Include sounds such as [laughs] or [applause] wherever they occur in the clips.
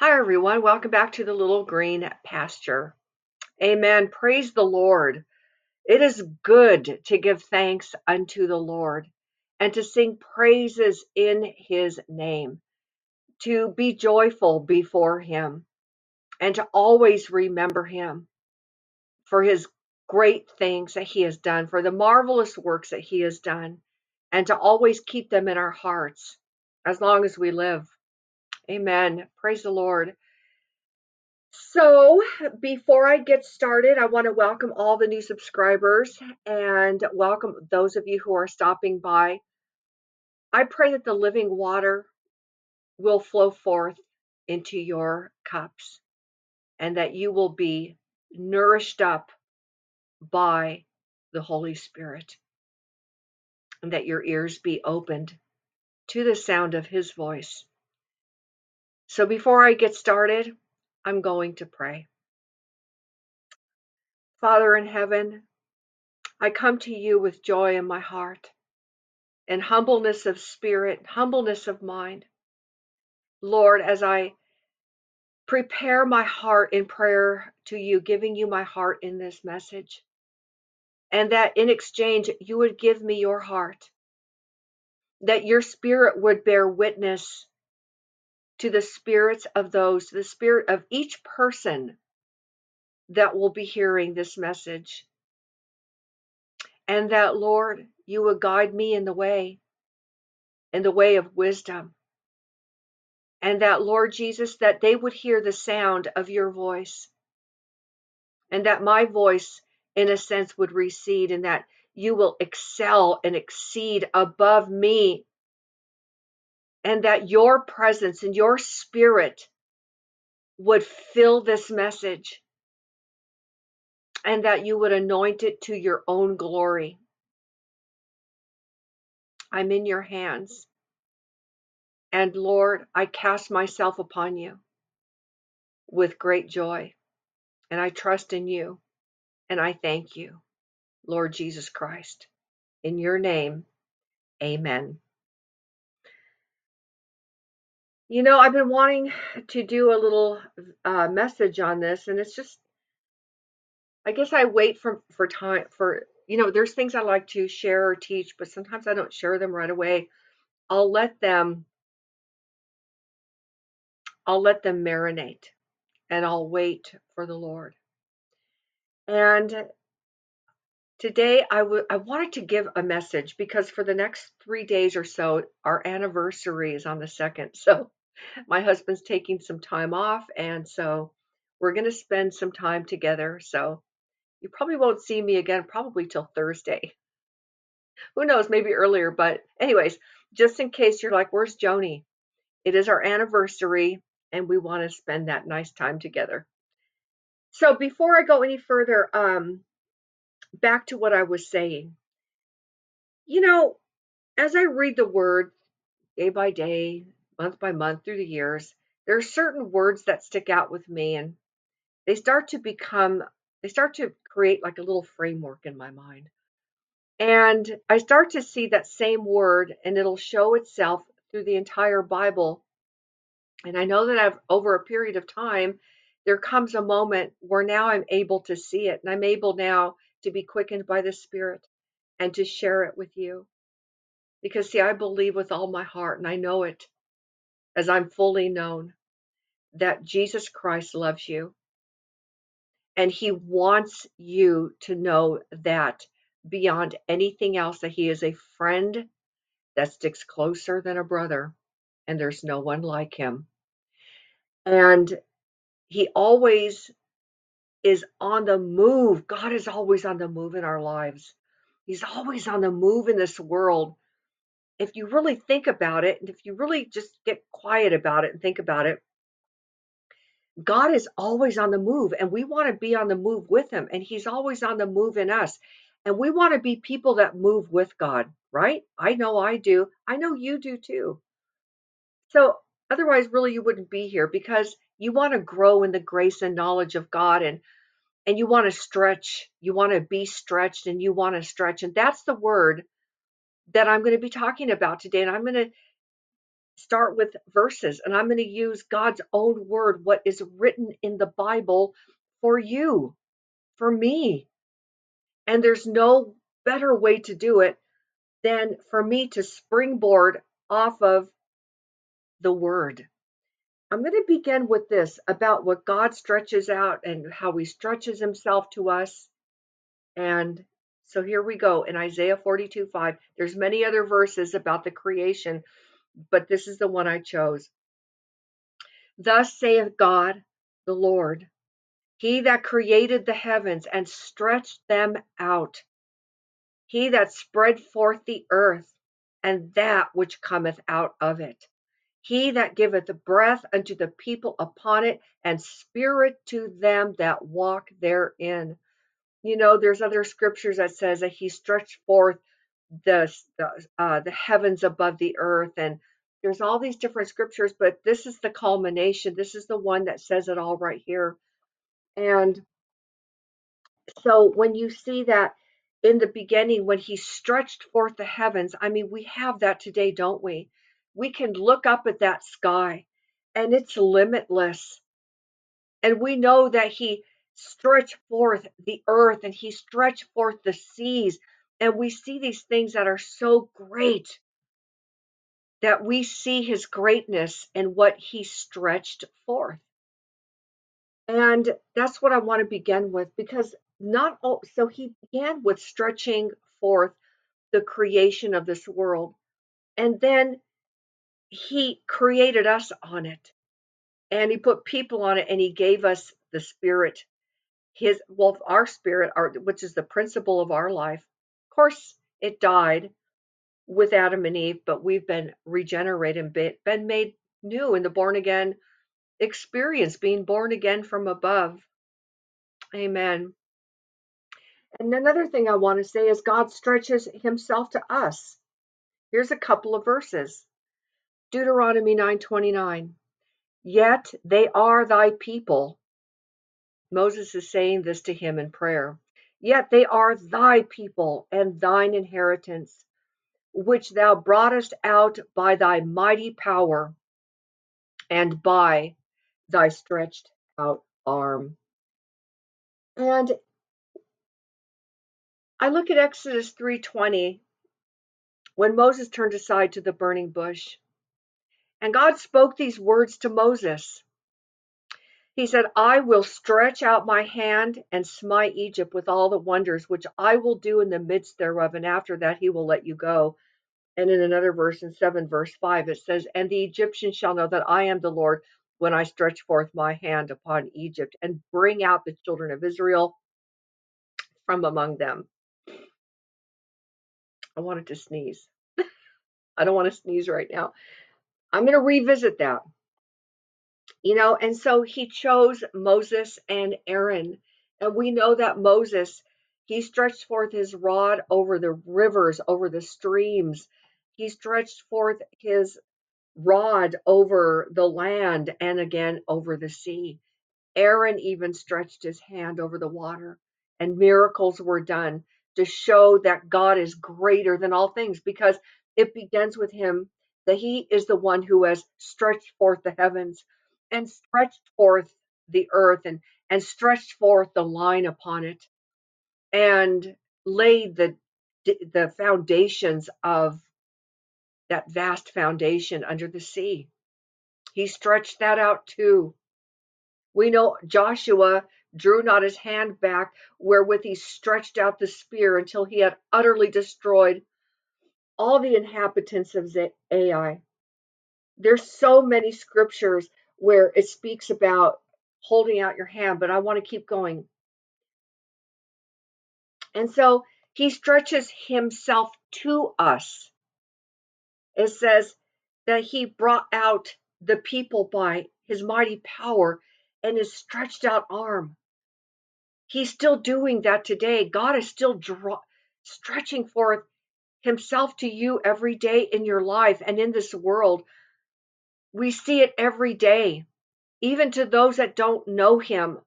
Hi, everyone. Welcome back to the Little Green Pasture. Amen. Praise the Lord. It is good to give thanks unto the Lord and to sing praises in his name, to be joyful before him, and to always remember him for his great things that he has done, for the marvelous works that he has done, and to always keep them in our hearts as long as we live. Amen. Praise the Lord. So, before I get started, I want to welcome all the new subscribers and welcome those of you who are stopping by. I pray that the living water will flow forth into your cups and that you will be nourished up by the Holy Spirit and that your ears be opened to the sound of His voice. So, before I get started, I'm going to pray. Father in heaven, I come to you with joy in my heart and humbleness of spirit, humbleness of mind. Lord, as I prepare my heart in prayer to you, giving you my heart in this message, and that in exchange you would give me your heart, that your spirit would bear witness to the spirits of those, to the spirit of each person that will be hearing this message. And that, Lord, you would guide me in the way, in the way of wisdom. And that, Lord Jesus, that they would hear the sound of your voice. And that my voice, in a sense, would recede, and that you will excel and exceed above me. And that your presence and your spirit would fill this message and that you would anoint it to your own glory. I'm in your hands. And Lord, I cast myself upon you with great joy. And I trust in you. And I thank you, Lord Jesus Christ. In your name, amen. You know, I've been wanting to do a little uh, message on this, and it's just, I guess I wait for, for time for, you know, there's things I like to share or teach, but sometimes I don't share them right away. I'll let them I'll let them marinate and I'll wait for the Lord. And today I wanted to give a message because for the next three days or so, our anniversary is on the second. So my husband's taking some time off. And so we're going to spend some time together. So you probably won't see me again, probably till Thursday. Who knows, maybe earlier. But, anyways, just in case you're like, where's Joni? It is our anniversary and we want to spend that nice time together. So before I go any further, um, back to what I was saying. You know, as I read the word day by day, month by month through the years, there are certain words that stick out with me and they start to become, they start to create like a little framework in my mind. And I start to see that same word and it'll show itself through the entire Bible and I know that I've over a period of time, there comes a moment where now I'm able to see it and I'm able now to be quickened by the Spirit and to share it with you. Because, see, I believe with all my heart, and I know it as I'm fully known, that Jesus Christ loves you. And he wants you to know that beyond anything else, that he is a friend that sticks closer than a brother, and there's no one like him. And he always is on the move. God is always on the move in our lives. He's always on the move in this world. If you really think about it, and if you really just get quiet about it and think about it, God is always on the move, and we want to be on the move with Him, and He's always on the move in us. And we want to be people that move with God, right? I know I do. I know you do too. So, otherwise, really, you wouldn't be here because you want to grow in the grace and knowledge of God and and you want to stretch, you want to be stretched and you want to stretch and that's the word that I'm going to be talking about today and I'm going to start with verses and I'm going to use God's own word, what is written in the Bible for you, for me. And there's no better way to do it than for me to springboard off of the word. I'm going to begin with this about what God stretches out and how he stretches himself to us. And so here we go in Isaiah 42 5. There's many other verses about the creation, but this is the one I chose. Thus saith God, the Lord, He that created the heavens and stretched them out, He that spread forth the earth and that which cometh out of it, He that giveth breath unto the people upon it and spirit to them that walk therein. You know, there's other scriptures that says that He stretched forth the the, uh, the heavens above the earth and there's all these different scriptures but this is the culmination. This is the one that says it all right here. And so when you see that in the beginning when he stretched forth the heavens i mean we have that today don't we? We can look up at that sky and it's limitless. And we know that he stretched forth the earth and he stretched forth the seas and we see these things that are so great that we see his greatness and what he stretched forth. And that's what I want to begin with because not all, so he began with stretching forth the creation of this world. And then he created us on it. And he put people on it and he gave us the spirit. His well, our spirit, our which is the principle of our life. Of course, it died with Adam and Eve, but we've been regenerated, and been made new in the born again experience, being born again from above. Amen. And another thing I want to say is God stretches himself to us. Here's a couple of verses. Deuteronomy 9:29. Yet they are thy people. Moses is saying this to him in prayer. Yet they are thy people and thine inheritance which thou broughtest out by thy mighty power and by thy stretched out arm. And I look at Exodus 3:20 when Moses turned aside to the burning bush. And God spoke these words to Moses. He said, I will stretch out my hand and smite Egypt with all the wonders which I will do in the midst thereof, and after that he will let you go. And in another verse, in 7 verse 5, it says, And the Egyptians shall know that I am the Lord when I stretch forth my hand upon Egypt and bring out the children of Israel from among them. I wanted to sneeze. [laughs] I don't want to sneeze right now. I'm going to revisit that. You know, and so he chose Moses and Aaron. And we know that Moses, he stretched forth his rod over the rivers, over the streams, he stretched forth his rod over the land and again over the sea. Aaron even stretched his hand over the water, and miracles were done to show that God is greater than all things because it begins with him that he is the one who has stretched forth the heavens and stretched forth the earth and, and stretched forth the line upon it and laid the the foundations of that vast foundation under the sea. He stretched that out too. We know Joshua drew not his hand back, wherewith he stretched out the spear until he had utterly destroyed all the inhabitants of Ai. There's so many scriptures where it speaks about holding out your hand, but I want to keep going. And so he stretches himself to us it says that he brought out the people by his mighty power and his stretched out arm. He's still doing that today. God is still draw, stretching forth himself to you every day in your life and in this world. We see it every day, even to those that don't know him,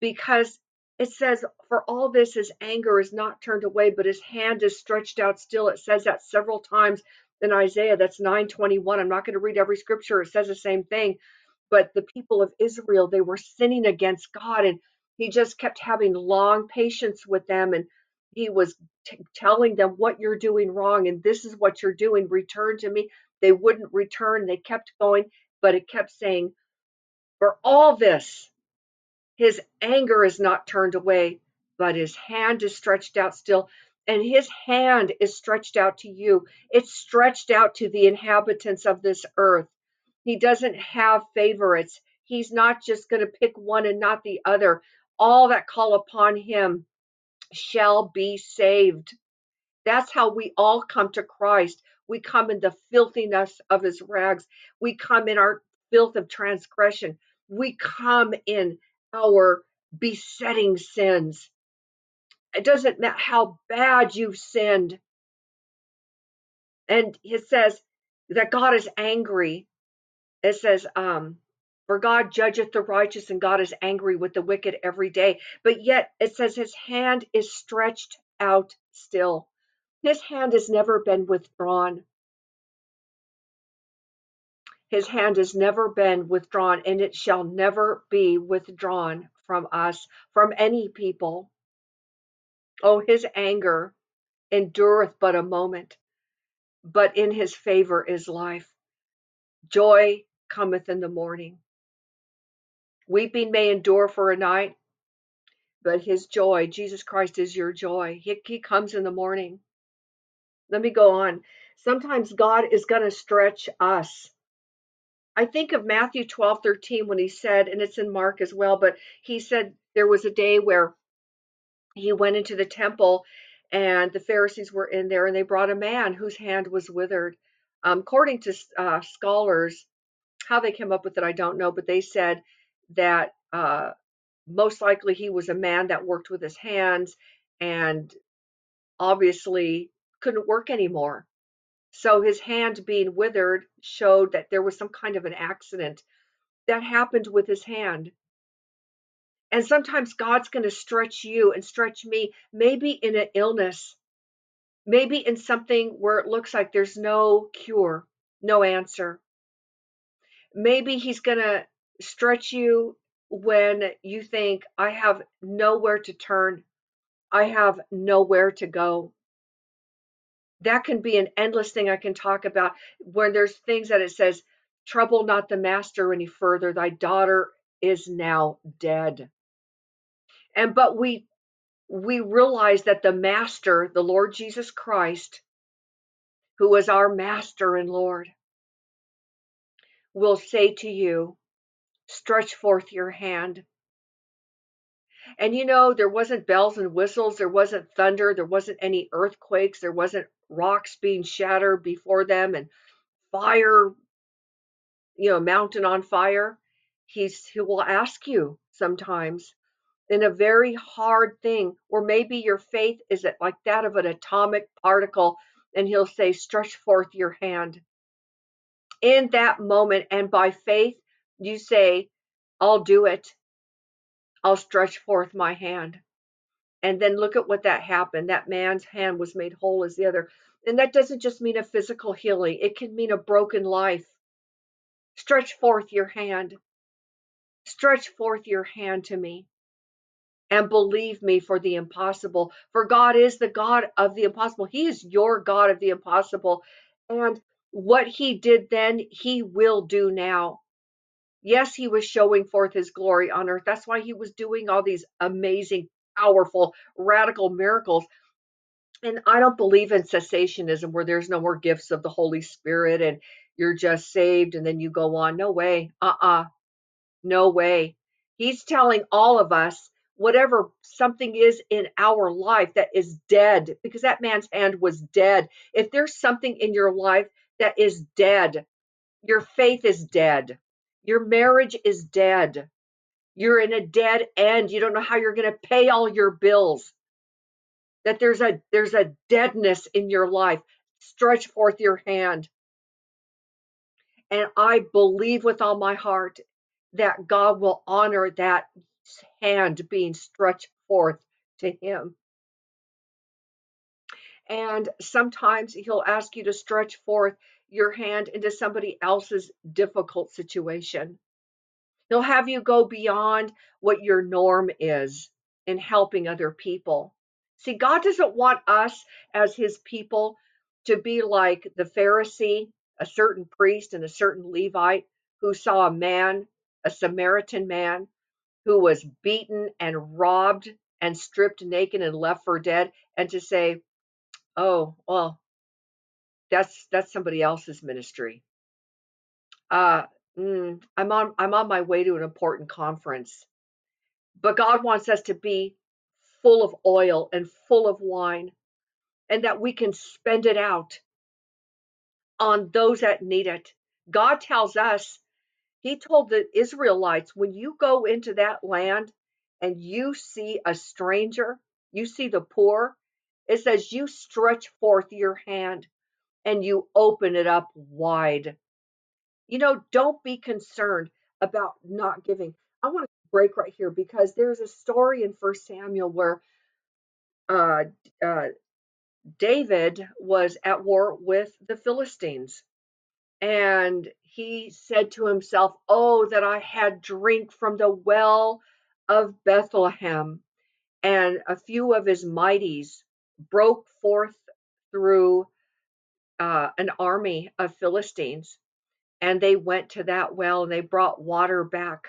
because it says, For all this, his anger is not turned away, but his hand is stretched out still. It says that several times in Isaiah. That's 921. I'm not going to read every scripture. It says the same thing. But the people of Israel, they were sinning against God, and he just kept having long patience with them. And he was t- telling them what you're doing wrong, and this is what you're doing. Return to me. They wouldn't return. They kept going, but it kept saying, For all this, his anger is not turned away, but his hand is stretched out still. And his hand is stretched out to you. It's stretched out to the inhabitants of this earth. He doesn't have favorites. He's not just going to pick one and not the other. All that call upon him shall be saved. That's how we all come to Christ. We come in the filthiness of his rags. We come in our filth of transgression. We come in our besetting sins. It doesn't matter how bad you've sinned. And it says that God is angry. It says, um, for God judgeth the righteous, and God is angry with the wicked every day. But yet it says his hand is stretched out still. His hand has never been withdrawn. His hand has never been withdrawn, and it shall never be withdrawn from us, from any people. Oh, his anger endureth but a moment, but in his favor is life. Joy cometh in the morning. Weeping may endure for a night, but his joy, Jesus Christ is your joy. He, he comes in the morning. Let me go on. Sometimes God is going to stretch us. I think of Matthew 12, 13 when he said, and it's in Mark as well, but he said there was a day where he went into the temple and the Pharisees were in there and they brought a man whose hand was withered. Um, according to uh, scholars, how they came up with it, I don't know, but they said that uh, most likely he was a man that worked with his hands and obviously couldn't work anymore. So his hand being withered showed that there was some kind of an accident that happened with his hand. And sometimes God's going to stretch you and stretch me, maybe in an illness, maybe in something where it looks like there's no cure, no answer. Maybe He's going to stretch you when you think, I have nowhere to turn, I have nowhere to go that can be an endless thing I can talk about where there's things that it says, trouble not the master any further, thy daughter is now dead. And but we we realize that the master, the Lord Jesus Christ, who is our master and Lord, will say to you, stretch forth your hand. And you know, there wasn't bells and whistles, there wasn't thunder, there wasn't any earthquakes, there wasn't rocks being shattered before them and fire, you know, mountain on fire. He's he will ask you sometimes in a very hard thing, or maybe your faith is like that of an atomic particle, and he'll say, stretch forth your hand. In that moment, and by faith, you say, I'll do it. I'll stretch forth my hand. And then look at what that happened. That man's hand was made whole as the other. And that doesn't just mean a physical healing, it can mean a broken life. Stretch forth your hand. Stretch forth your hand to me. And believe me for the impossible. For God is the God of the impossible. He is your God of the impossible. And what He did then, He will do now. Yes, He was showing forth His glory on earth. That's why He was doing all these amazing powerful, radical miracles. And I don't believe in cessationism where there's no more gifts of the Holy Spirit and you're just saved and then you go on. No way. Uh uh-uh. uh No way. He's telling all of us whatever something is in our life that is dead, because that man's hand was dead. If there's something in your life that is dead, your faith is dead, your marriage is dead, you're in a dead end. You don't know how you're going to pay all your bills. That there's a there's a deadness in your life. Stretch forth your hand. And I believe with all my heart that God will honor that hand being stretched forth to him. And sometimes he'll ask you to stretch forth your hand into somebody else's difficult situation. He'll have you go beyond what your norm is in helping other people. See, God doesn't want us as his people to be like the Pharisee, a certain priest, and a certain Levite who saw a man, a Samaritan man, who was beaten and robbed and stripped naked and left for dead, and to say, "Oh, well, that's that's somebody else's ministry." Uh, mm, I'm on I'm on my way to an important conference, but God wants us to be full of oil and full of wine, and that we can spend it out on those that need it. God tells us he told the Israelites, when you go into that land and you see a stranger, you see the poor, it says you stretch forth your hand and you open it up wide. You know, don't be concerned about not giving. I want to break right here because there's a story in First Samuel where uh, uh, David was at war with the Philistines and he said to himself, Oh, that I had drink from the well of Bethlehem. And a few of his mighties broke forth through uh, an army of Philistines. And they went to that well and they brought water back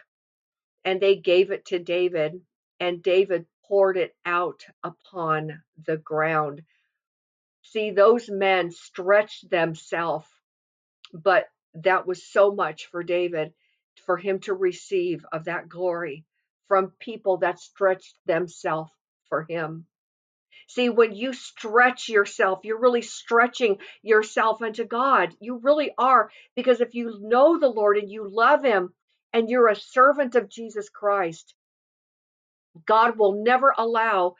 and they gave it to David. And David poured it out upon the ground. See, those men stretched themselves but that was so much for David for him to receive of that glory from people that stretched themselves for him. See, when you stretch yourself, you're really stretching yourself unto God. You really are. Because if you know the Lord and you love Him and you're a servant of Jesus Christ, God will never allow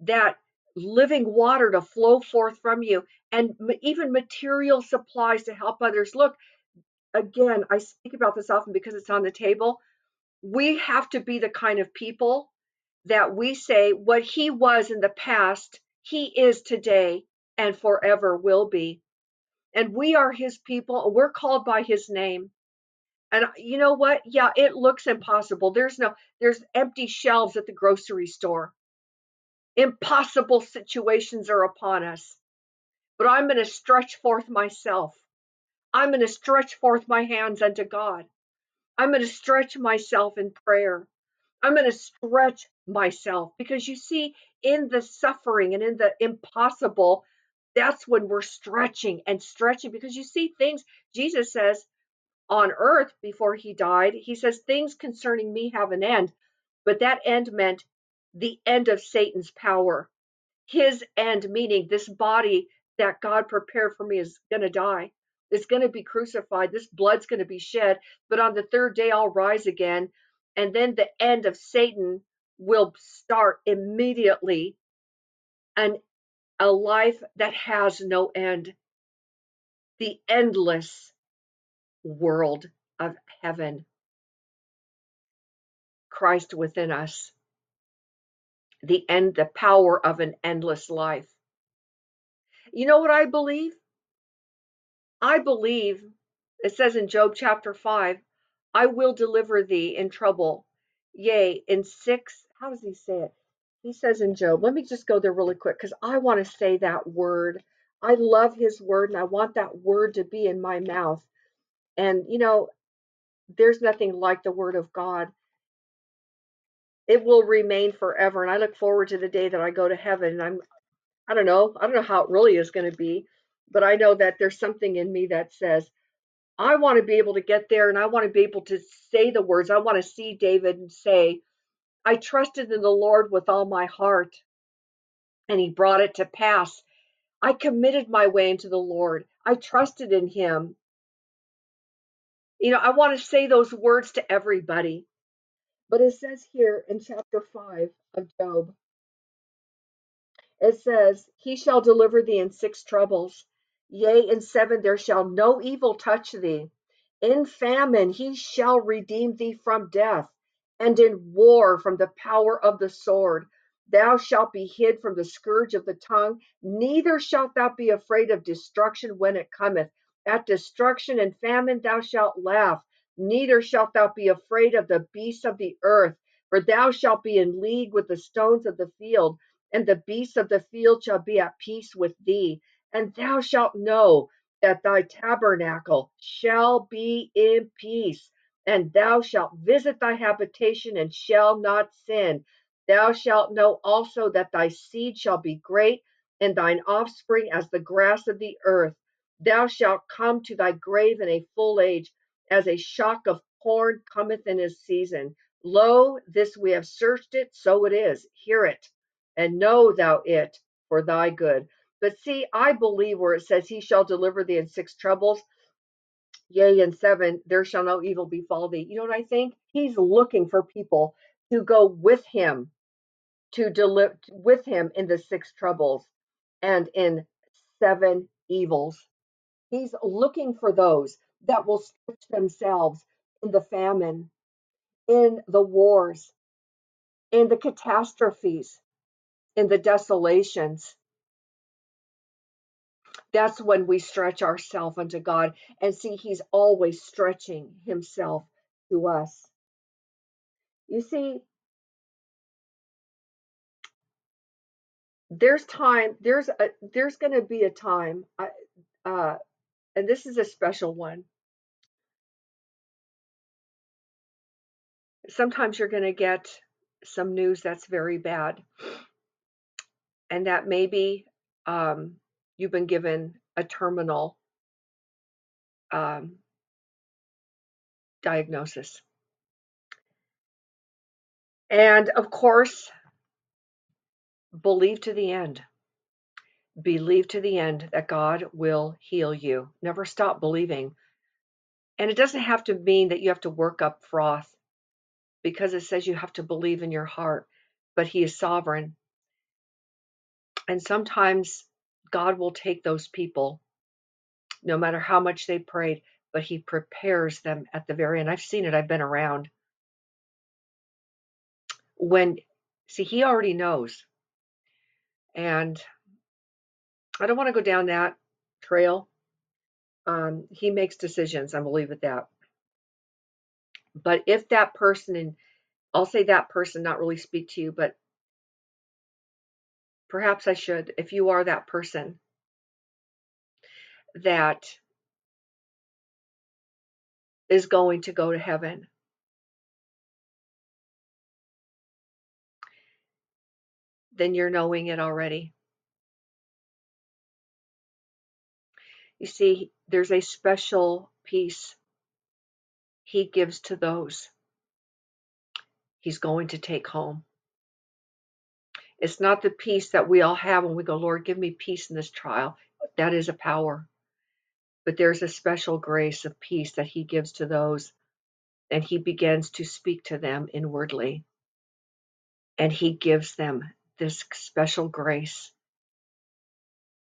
that living water to flow forth from you and even material supplies to help others. Look, again, I speak about this often because it's on the table. We have to be the kind of people that we say what he was in the past, he is today and forever will be. And we are his people and we're called by his name. And uh, you know what? Yeah, it looks impossible. There's no, there's empty shelves at the grocery store. Impossible situations are upon us. But I'm going to stretch forth myself. I'm going to stretch forth my hands unto God. I'm going to stretch myself in prayer. I'm going to stretch myself because you see, in the suffering and in the impossible, that's when we're stretching and stretching because you see things Jesus says on earth before he died, he says, Things concerning me have an end. But that end meant the end of Satan's power. His end, meaning this body that God prepared for me is going to die. It's going to be crucified. This blood's going to be shed. But on the third day, I'll rise again. And then the end of Satan will start immediately and a life that has no end. The endless world of heaven. Christ within us the end, the power of an endless life. You know what I believe? I believe it says in Job chapter 5, I will deliver thee in trouble. Yea, in six, how does he say it? He says in Job, let me just go there really quick because I want to say that word. I love his word and I want that word to be in my mouth. And, you know, there's nothing like the word of God it will remain forever. And I look forward to the day that I go to heaven. And I'm, I don't know, I don't know how it really is going to be, but I know that there's something in me that says, I want to be able to get there and I want to be able to say the words. I want to see David and say, I trusted in the Lord with all my heart and he brought it to pass. I committed my way into the Lord. I trusted in him. You know, I want to say those words to everybody. But it says here in chapter 5 of Job, it says, He shall deliver thee in six troubles. Yea, in seven there shall no evil touch thee. In famine he shall redeem thee from death, and in war from the power of the sword. Thou shalt be hid from the scourge of the tongue, neither shalt thou be afraid of destruction when it cometh. At destruction and famine thou shalt laugh, neither shalt thou be afraid of the beasts of the earth, for thou shalt be in league with the stones of the field, and the beasts of the field shall be at peace with thee. And thou shalt know that thy tabernacle shall be in peace, and thou shalt visit thy habitation and shall not sin. Thou shalt know also that thy seed shall be great, and thine offspring as the grass of the earth. Thou shalt come to thy grave in a full age, as a shock of corn cometh in his season. Lo, this we have searched it, so it is. Hear it, and know thou it for thy good. But see, I believe where it says, He shall deliver thee in six troubles, yea, in seven, there shall no evil befall thee. You know what I think? He's looking for people to go with him, to deliver with him in the six troubles and in seven evils. He's looking for those that will stretch themselves in the famine, in the wars, in the catastrophes, in the desolations. That's when we stretch ourselves unto God and see He's always stretching Himself to us. You see, there's time, there's a, there's going to be a time, I, uh, and this is a special one. Sometimes you're going to get some news that's very bad, and that maybe um, you've been given a terminal um, diagnosis. And of course, believe to the end. Believe to the end that God will heal you. Never stop believing. And it doesn't have to mean that you have to work up froth because it says you have to believe in your heart, but He is sovereign. And sometimes God will take those people, no matter how much they prayed, but He prepares them at the very end. I've seen it, I've been around. When, see, He already knows. And I don't want to go down that trail. Um, he makes decisions, I believe with that. But if that person, and I'll say that person, not really speak to you, but perhaps I should, if you are that person that is going to go to heaven. Then you're knowing it already. You see, there's a special peace he gives to those he's going to take home. It's not the peace that we all have when we go, Lord, give me peace in this trial. That is a power. But there's a special grace of peace that he gives to those, and he begins to speak to them inwardly. And he gives them this special grace.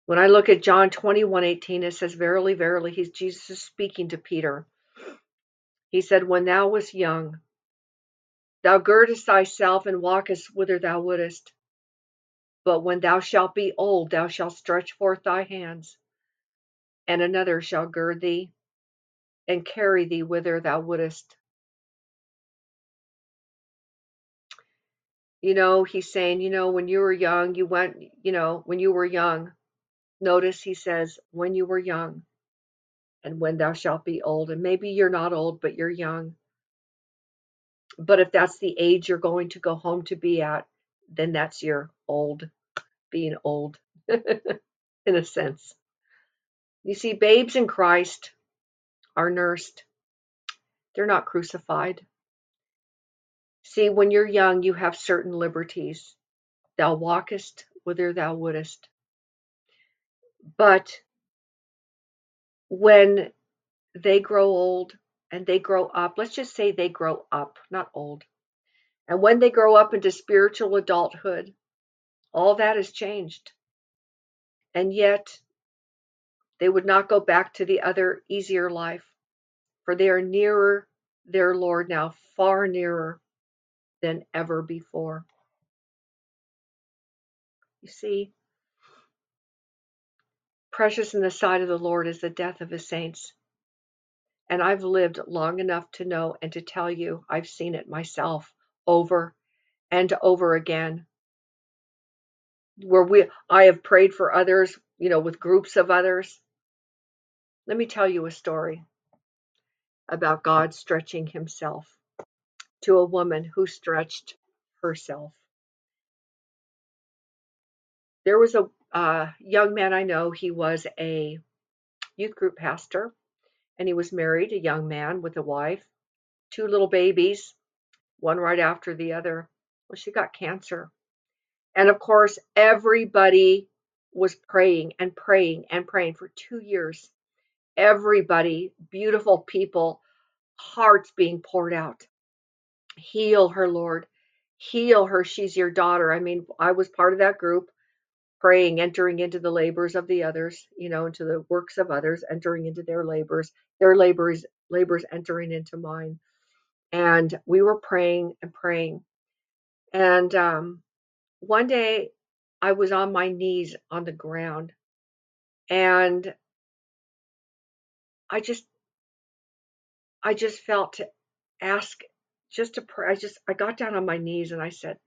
When I look at John 21 18, it says, Verily, verily, he's Jesus is speaking to Peter. He said, When thou wast young, thou girdest thyself and walkest whither thou wouldest. But when thou shalt be old, thou shalt stretch forth thy hands, and another shall gird thee and carry thee whither thou wouldest. You know, he's saying, you know, when you were young, you went, you know, when you were young. Notice he says, when you were young, and when thou shalt be old. And maybe you're not old, but you're young. But if that's the age you're going to go home to be at, then that's your old, being old, [laughs] in a sense. You see, babes in Christ are nursed, they're not crucified. See, when you're young, you have certain liberties. Thou walkest whither thou wouldest. But when they grow old and they grow up, let's just say they grow up, not old. And when they grow up into spiritual adulthood, all that has changed. And yet, they would not go back to the other easier life, for they are nearer their Lord now, far nearer than ever before. You see, precious in the sight of the Lord is the death of his saints. And I've lived long enough to know and to tell you, I've seen it myself over and over again. Where we, I have prayed for others, you know, with groups of others. Let me tell you a story about God stretching himself to a woman who stretched herself. There was a uh, young man I know, he was a youth group pastor, and he was married, a young man with a wife, two little babies, one right after the other. Well, she got cancer. And of course, everybody was praying and praying and praying for two years. Everybody, beautiful people, hearts being poured out. Heal her, Lord. Heal her. She's your daughter. I mean, I was part of that group praying, entering into the labors of the others, you know, into the works of others, entering into their labors, their labors, labors entering into mine. And we were praying and praying. And um, one day I was on my knees on the ground and I just, I just felt to ask, just to pray. I just, I got down on my knees and I said,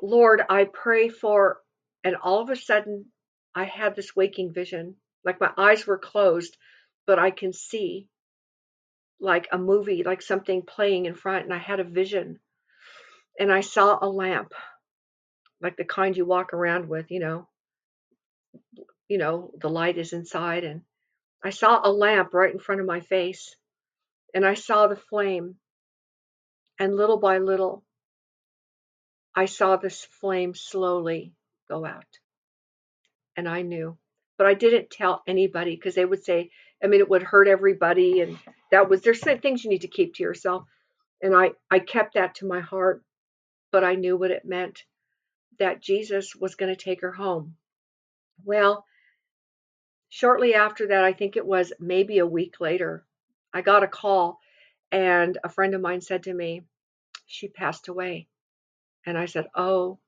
Lord, I pray for and all of a sudden, I had this waking vision. Like my eyes were closed, but I can see like a movie, like something playing in front. And I had a vision. And I saw a lamp, like the kind you walk around with, you know, you know, the light is inside. And I saw a lamp right in front of my face. And I saw the flame. And little by little, I saw this flame slowly go out. And I knew, but I didn't tell anybody because they would say, I mean, it would hurt everybody. And that was, there's things you need to keep to yourself. And I, I kept that to my heart, but I knew what it meant that Jesus was going to take her home. Well, shortly after that, I think it was maybe a week later, I got a call and a friend of mine said to me, she passed away. And I said, Oh,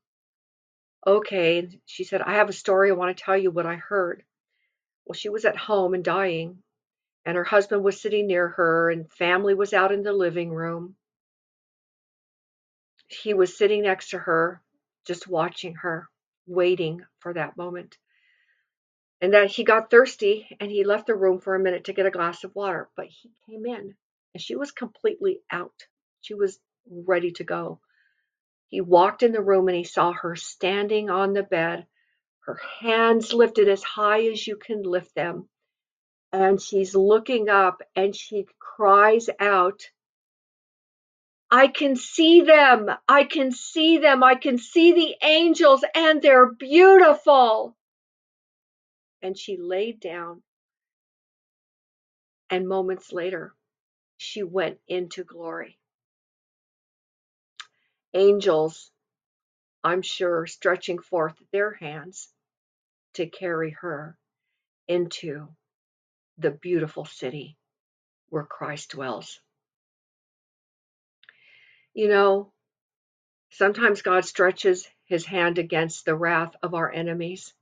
Okay. And she said, I have a story. I want to tell you what I heard. Well, she was at home and dying, and her husband was sitting near her, and family was out in the living room. He was sitting next to her, just watching her, waiting for that moment. And that he got thirsty and he left the room for a minute to get a glass of water, but he came in and she was completely out. She was ready to go. He walked in the room and he saw her standing on the bed, her hands lifted as high as you can lift them. And she's looking up and she cries out, I can see them. I can see them. I can see the angels and they're beautiful. And she laid down. And moments later, she went into glory angels, I'm sure, stretching forth their hands to carry her into the beautiful city where Christ dwells. You know, sometimes God stretches his hand against the wrath of our enemies.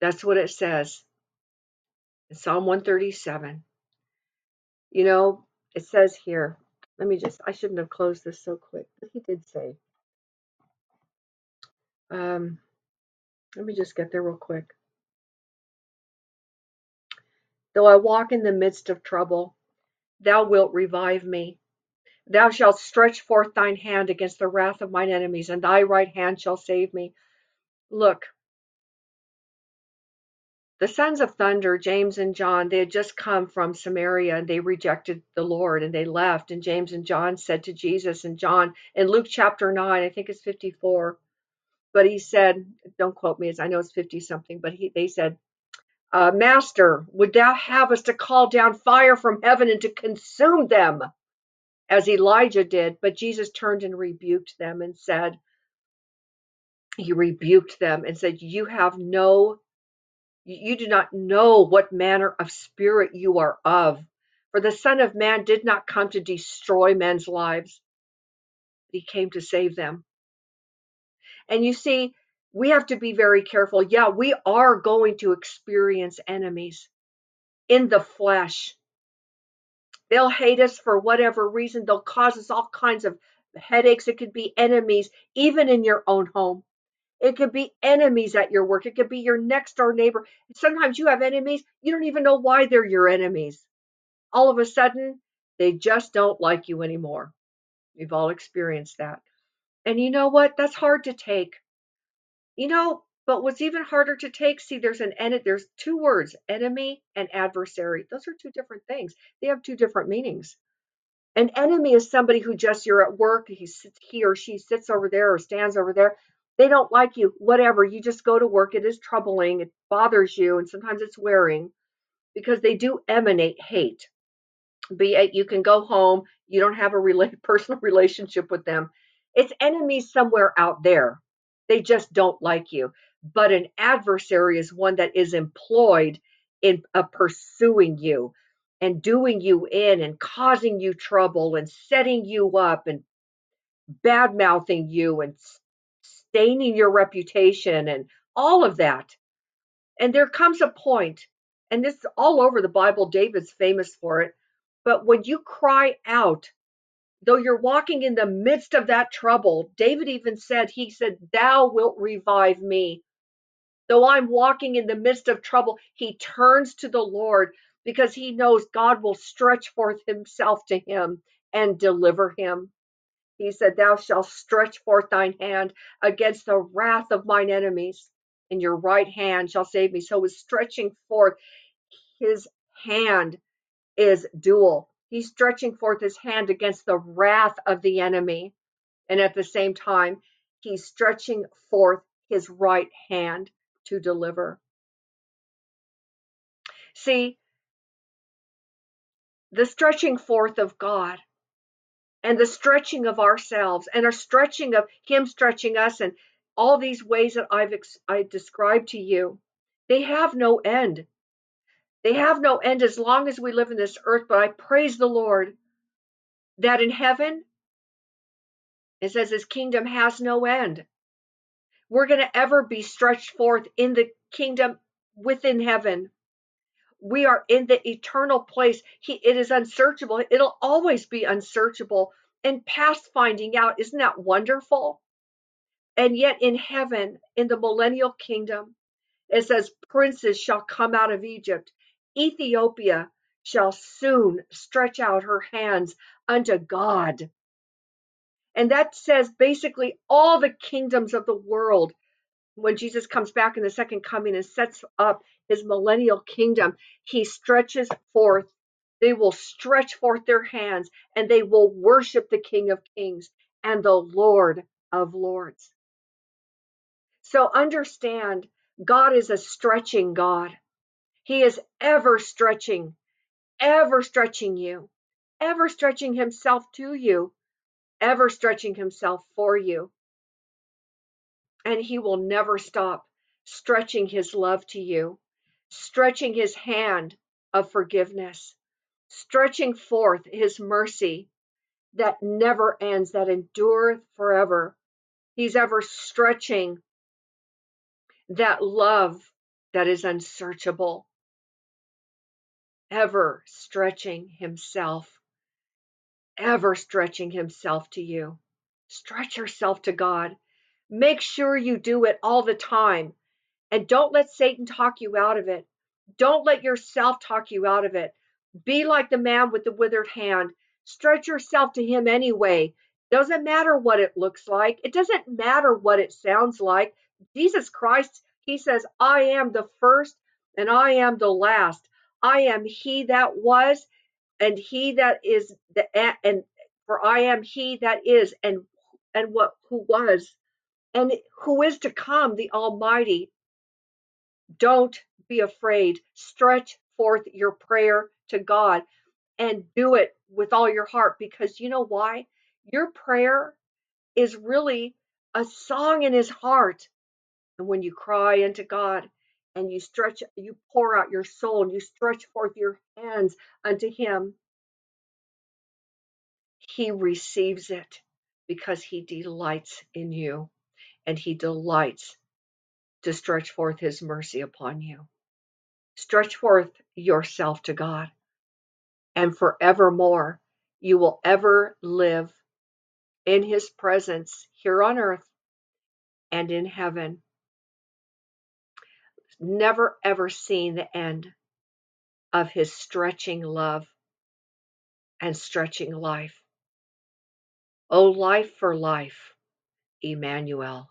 That's what it says in Psalm 137. You know, it says here, let me just, I shouldn't have closed this so quick, but he did say. Um, let me just get there real quick. Though I walk in the midst of trouble, thou wilt revive me. Thou shalt stretch forth thine hand against the wrath of mine enemies, and thy right hand shall save me. Look, the sons of thunder, James and John, they had just come from Samaria and they rejected the Lord and they left. And James and John said to Jesus and John in Luke chapter 9, I think it's 54, but he said, don't quote me, as I know it's 50 something, but he, they said, uh, Master, would thou have us to call down fire from heaven and to consume them as Elijah did? But Jesus turned and rebuked them and said, He rebuked them and said, You have no you do not know what manner of spirit you are of. For the Son of Man did not come to destroy men's lives, he came to save them. And you see, we have to be very careful. Yeah, we are going to experience enemies in the flesh. They'll hate us for whatever reason. They'll cause us all kinds of headaches. It could be enemies, even in your own home. It could be enemies at your work. It could be your next door neighbor. Sometimes you have enemies. You don't even know why they're your enemies. All of a sudden, they just don't like you anymore. We've all experienced that. And you know what? That's hard to take. You know, but what's even harder to take, see, there's an en- there's two words, enemy and adversary. Those are two different things. They have two different meanings. An enemy is somebody who just you're at work, he sits he or she sits over there or stands over there. They don't like you, whatever. You just go to work. It is troubling. It bothers you, and sometimes it's wearing because they do emanate hate. Be it you can go home, you don't have a rela- [laughs] personal relationship with them. It's enemies somewhere out there. They just don't like you. But an adversary is one that is employed in uh, pursuing you and doing you in and causing you trouble and setting you up and bad mouthing you and staining your reputation and all of that. And there comes a point, and this is all over the Bible, David's famous for it. But when you cry out, though you're walking in the midst of that trouble, David even said, He said, Thou wilt revive me. Though I'm walking in the midst of trouble, he turns to the Lord because he knows God will stretch forth himself to him and deliver him. He said, Thou shalt stretch forth thine hand against the wrath of mine enemies, and your right hand shall save me. So his stretching forth his hand is dual. He's stretching forth his hand against the wrath of the enemy. And at the same time, he's stretching forth his right hand to deliver. See, the stretching forth of God and the stretching of ourselves and our stretching of him stretching us and all these ways that I've I described to you, they have no end. They have no end as long as we live in this earth, but I praise the Lord that in heaven it says his kingdom has no end. We're going to ever be stretched forth in the kingdom within heaven we are in the eternal place. He, it is unsearchable. It'll always be unsearchable and past finding out. Isn't that wonderful? And yet in heaven, in the millennial kingdom, it says, Princes shall come out of Egypt. Ethiopia shall soon stretch out her hands unto God. And that says basically all the kingdoms of the world when Jesus comes back in the second coming and sets up his millennial kingdom, he stretches forth. They will stretch forth their hands and they will worship the King of Kings and the Lord of Lords. So understand, God is a stretching God. He is ever stretching, ever stretching you, ever stretching himself to you, ever stretching himself for you and he will never stop stretching his love to you, stretching his hand of forgiveness, stretching forth his mercy that never ends, that endureth forever. He's ever stretching that love that is unsearchable, ever stretching himself, ever stretching himself to you. Stretch yourself to God. Make sure you do it all the time. And don't let Satan talk you out of it. Don't let yourself talk you out of it. Be like the man with the withered hand. Stretch yourself to him anyway. Doesn't matter what it looks like. It doesn't matter what it sounds like. Jesus Christ, he says, I am the first and I am the last. I am he that was and he that is the and for I am he that is and and what who was and who is to come, the Almighty. Don't be afraid. Stretch forth your prayer to God and do it with all your heart because you know why? Your prayer is really a song in his heart. And when you cry unto God and you stretch, you pour out your soul and you stretch forth your hands unto him, he receives it because he delights in you and he delights to stretch forth his mercy upon you. Stretch forth yourself to God, and forevermore you will ever live in his presence here on earth and in heaven. Never ever seeing the end of his stretching love and stretching life. O life for life, Emmanuel.